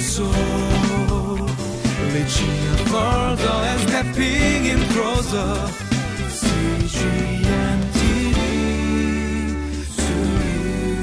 soul. Reaching further and stepping in closer. CGNTV to you.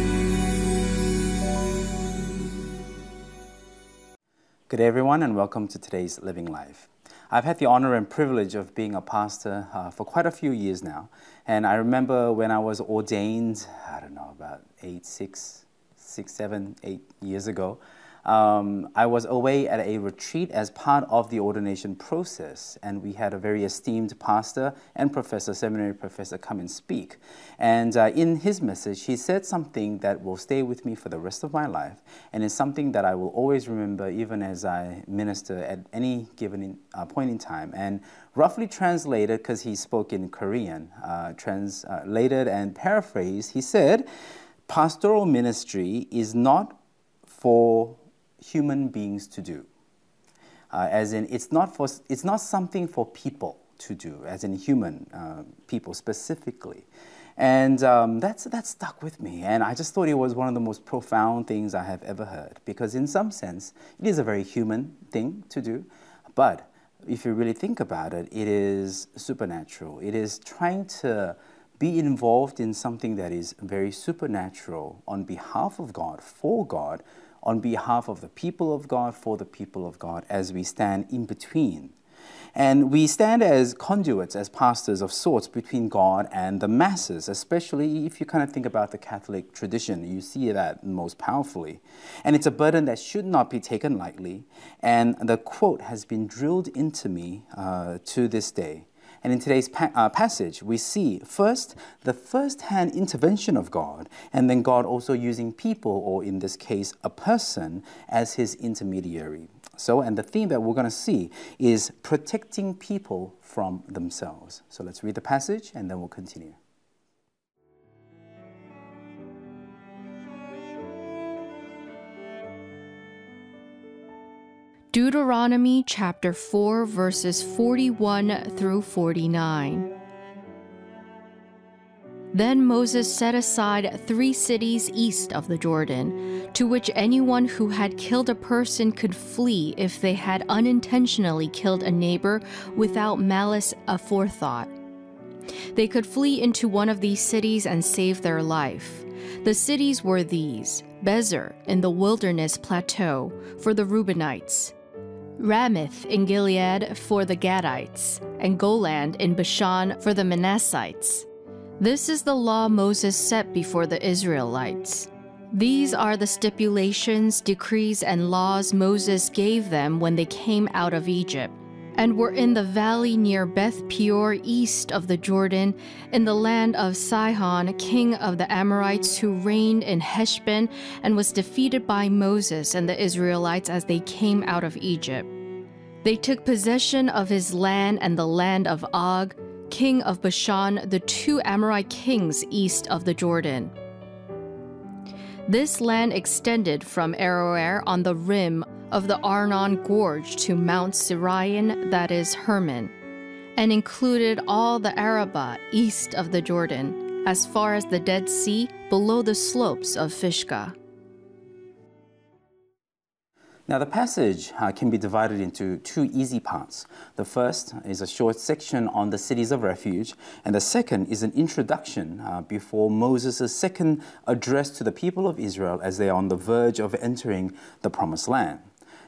Good day, everyone, and welcome to today's Living Life. I've had the honor and privilege of being a pastor uh, for quite a few years now. And I remember when I was ordained, I don't know, about eight, six, six, seven, eight years ago, um, I was away at a retreat as part of the ordination process, and we had a very esteemed pastor and professor, seminary professor, come and speak. And uh, in his message, he said something that will stay with me for the rest of my life, and is something that I will always remember even as I minister at any given in, uh, point in time. And roughly translated, because he spoke in Korean, uh, translated and paraphrased, he said, Pastoral ministry is not for human beings to do. Uh, as in, it's not, for, it's not something for people to do, as in human uh, people specifically. And um, that's, that stuck with me. And I just thought it was one of the most profound things I have ever heard. Because, in some sense, it is a very human thing to do. But if you really think about it, it is supernatural. It is trying to be involved in something that is very supernatural on behalf of God, for God, on behalf of the people of God, for the people of God, as we stand in between. And we stand as conduits, as pastors of sorts, between God and the masses, especially if you kind of think about the Catholic tradition. You see that most powerfully. And it's a burden that should not be taken lightly. And the quote has been drilled into me uh, to this day. And in today's pa- uh, passage, we see first the first hand intervention of God, and then God also using people, or in this case, a person, as his intermediary. So, and the theme that we're going to see is protecting people from themselves. So let's read the passage and then we'll continue. Deuteronomy chapter 4, verses 41 through 49. Then Moses set aside three cities east of the Jordan, to which anyone who had killed a person could flee if they had unintentionally killed a neighbor without malice aforethought. They could flee into one of these cities and save their life. The cities were these Bezer in the wilderness plateau for the Reubenites, Ramoth in Gilead for the Gadites, and Golan in Bashan for the Manassites. This is the law Moses set before the Israelites. These are the stipulations, decrees, and laws Moses gave them when they came out of Egypt, and were in the valley near Beth Peor, east of the Jordan, in the land of Sihon, king of the Amorites, who reigned in Heshbon and was defeated by Moses and the Israelites as they came out of Egypt. They took possession of his land and the land of Og, king of Bashan, the two Amorite kings east of the Jordan. This land extended from Aroer on the rim of the Arnon Gorge to Mount Sirion, that is Hermon, and included all the Arabah east of the Jordan, as far as the Dead Sea below the slopes of Pisgah. Now, the passage uh, can be divided into two easy parts. The first is a short section on the cities of refuge, and the second is an introduction uh, before Moses' second address to the people of Israel as they are on the verge of entering the promised land.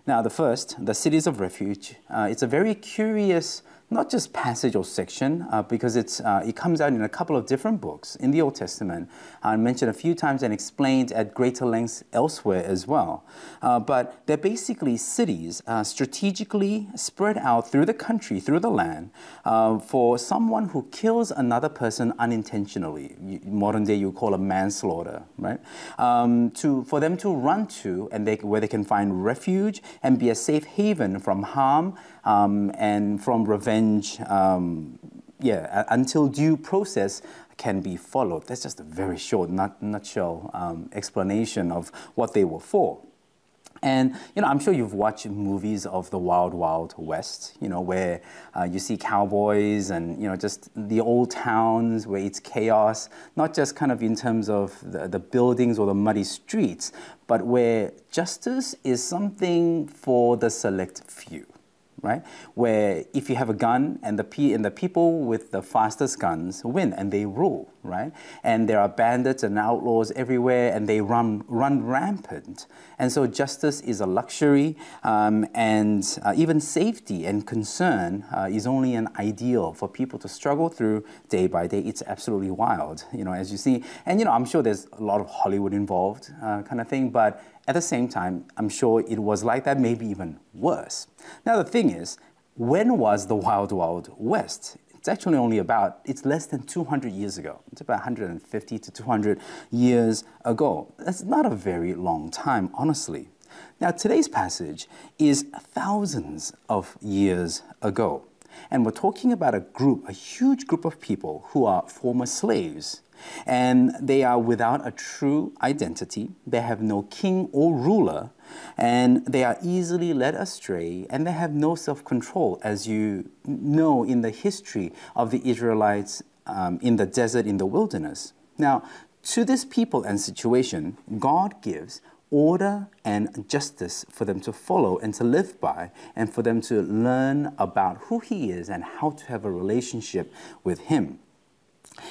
Now, the first, the cities of refuge, uh, it's a very curious not just passage or section, uh, because it's, uh, it comes out in a couple of different books in the Old Testament, uh, mentioned a few times and explained at greater lengths elsewhere as well. Uh, but they're basically cities uh, strategically spread out through the country, through the land, uh, for someone who kills another person unintentionally. Modern day, you call a manslaughter, right? Um, to, for them to run to and they, where they can find refuge and be a safe haven from harm um, and from revenge, um, yeah, until due process can be followed. That's just a very short, nut, nutshell um, explanation of what they were for. And you know, I'm sure you've watched movies of the Wild Wild West. You know, where uh, you see cowboys and you know just the old towns where it's chaos, not just kind of in terms of the, the buildings or the muddy streets, but where justice is something for the select few right? Where if you have a gun and the pe- and the people with the fastest guns win and they rule, right? And there are bandits and outlaws everywhere and they run run rampant. And so justice is a luxury, um, and uh, even safety and concern uh, is only an ideal for people to struggle through day by day. It's absolutely wild, you know, as you see. And you know, I'm sure there's a lot of Hollywood involved, uh, kind of thing, but at the same time, I'm sure it was like that, maybe even worse. Now, the thing is, when was the Wild Wild West? It's actually only about, it's less than 200 years ago. It's about 150 to 200 years ago. That's not a very long time, honestly. Now, today's passage is thousands of years ago. And we're talking about a group, a huge group of people who are former slaves. And they are without a true identity. They have no king or ruler. And they are easily led astray. And they have no self control, as you know in the history of the Israelites um, in the desert, in the wilderness. Now, to this people and situation, God gives order and justice for them to follow and to live by, and for them to learn about who He is and how to have a relationship with Him.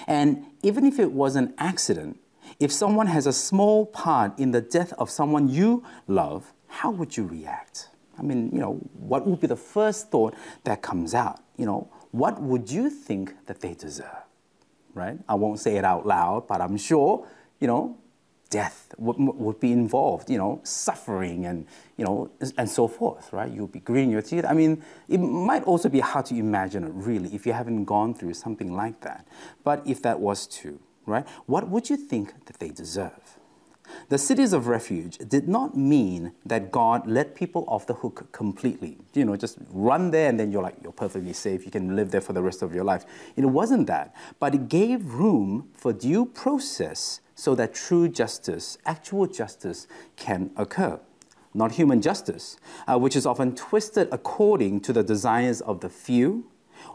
And even if it was an accident, if someone has a small part in the death of someone you love, how would you react? I mean, you know, what would be the first thought that comes out? You know, what would you think that they deserve? Right? I won't say it out loud, but I'm sure, you know, death would, would be involved, you know, suffering and, you know, and so forth, right? You'll be gritting your teeth. I mean, it might also be hard to imagine it really if you haven't gone through something like that. But if that was to, right, what would you think that they deserve? The cities of refuge did not mean that God let people off the hook completely. You know, just run there and then you're like, you're perfectly safe. You can live there for the rest of your life. It wasn't that. But it gave room for due process so that true justice, actual justice, can occur. Not human justice, uh, which is often twisted according to the desires of the few,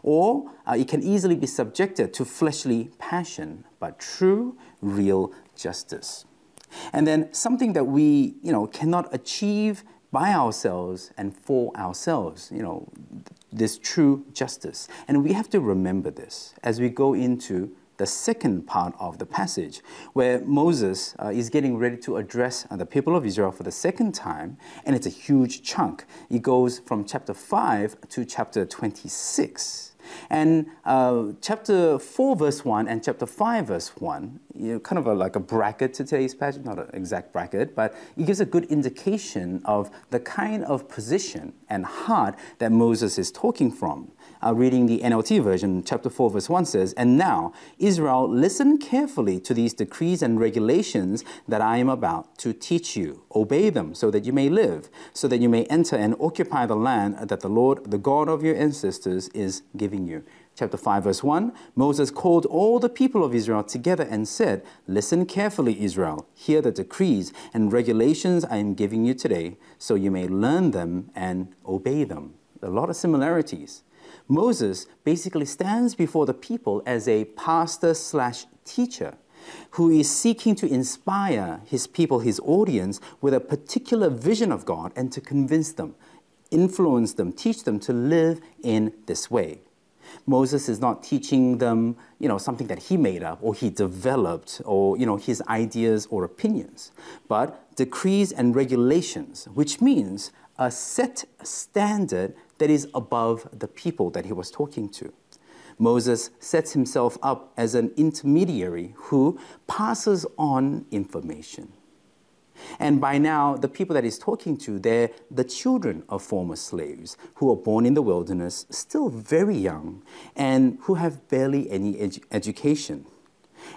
or uh, it can easily be subjected to fleshly passion, but true, real justice. And then something that we, you know, cannot achieve by ourselves and for ourselves, you know, this true justice. And we have to remember this as we go into the second part of the passage, where Moses uh, is getting ready to address uh, the people of Israel for the second time, and it's a huge chunk. It goes from chapter 5 to chapter 26. And uh, chapter 4, verse 1, and chapter 5, verse 1, you know, kind of a, like a bracket to today's passage, not an exact bracket, but it gives a good indication of the kind of position and heart that Moses is talking from uh, reading the NLT version, chapter 4, verse 1 says, And now, Israel, listen carefully to these decrees and regulations that I am about to teach you. Obey them so that you may live, so that you may enter and occupy the land that the Lord, the God of your ancestors, is giving you. Chapter 5, verse 1 Moses called all the people of Israel together and said, Listen carefully, Israel. Hear the decrees and regulations I am giving you today, so you may learn them and obey them. A lot of similarities. Moses basically stands before the people as a pastor slash teacher who is seeking to inspire his people, his audience, with a particular vision of God and to convince them, influence them, teach them to live in this way. Moses is not teaching them, you know, something that he made up or he developed or, you know, his ideas or opinions, but decrees and regulations, which means a set standard that is above the people that he was talking to. Moses sets himself up as an intermediary who passes on information. And by now, the people that he's talking to, they're the children of former slaves who are born in the wilderness, still very young, and who have barely any edu- education.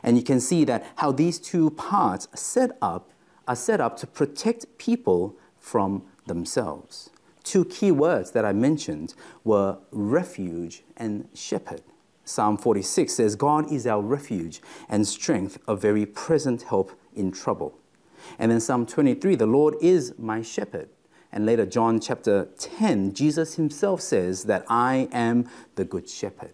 And you can see that how these two parts set up are set up to protect people from themselves. Two key words that I mentioned were refuge and shepherd. Psalm 46 says, God is our refuge and strength, a very present help in trouble. And then Psalm 23, the Lord is my shepherd. And later, John chapter 10, Jesus himself says that I am the good shepherd.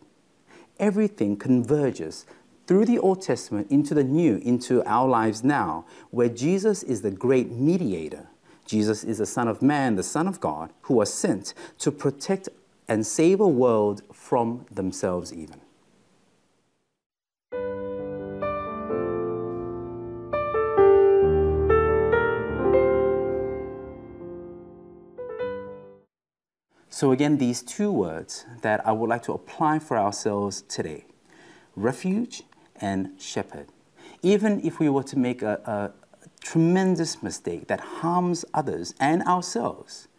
Everything converges through the Old Testament into the new, into our lives now, where Jesus is the great mediator. Jesus is the Son of Man, the Son of God, who was sent to protect and save a world from themselves, even. So, again, these two words that I would like to apply for ourselves today refuge and shepherd. Even if we were to make a, a tremendous mistake that harms others and ourselves,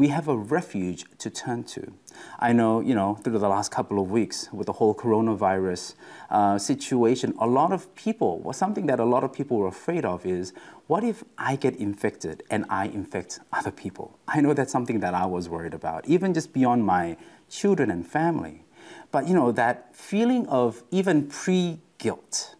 we have a refuge to turn to. I know, you know, through the last couple of weeks with the whole coronavirus uh, situation, a lot of people, well, something that a lot of people were afraid of is what if I get infected and I infect other people? I know that's something that I was worried about, even just beyond my children and family. But, you know, that feeling of even pre guilt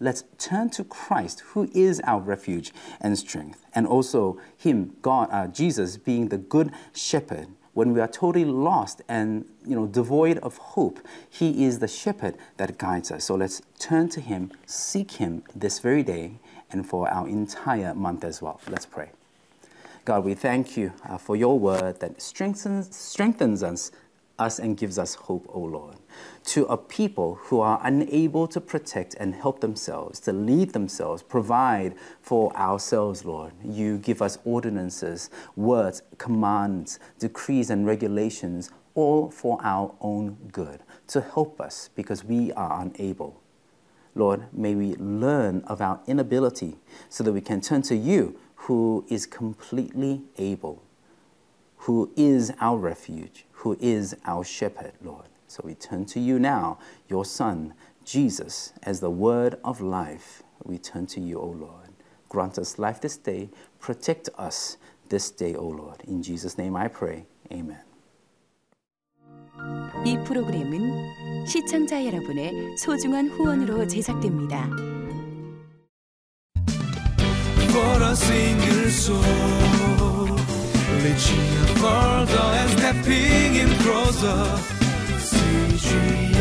let's turn to Christ, who is our refuge and strength, and also Him, God, uh, Jesus, being the good shepherd. When we are totally lost and you know devoid of hope, He is the shepherd that guides us. So let's turn to Him, seek Him this very day, and for our entire month as well. Let's pray. God, we thank you uh, for your word that strengthens, strengthens us us and gives us hope, O Lord. To a people who are unable to protect and help themselves, to lead themselves, provide for ourselves, Lord. You give us ordinances, words, commands, decrees, and regulations, all for our own good, to help us because we are unable. Lord, may we learn of our inability so that we can turn to you, who is completely able, who is our refuge who is our shepherd, Lord. So we turn to you now, your Son, Jesus, as the word of life. We turn to you, O Lord. Grant us life this day. Protect us this day, O Lord. In Jesus' name I pray. Amen. 이 프로그램은 시청자 여러분의 소중한 후원으로 제작됩니다. For a single soul, reaching further and stepping in closer. CG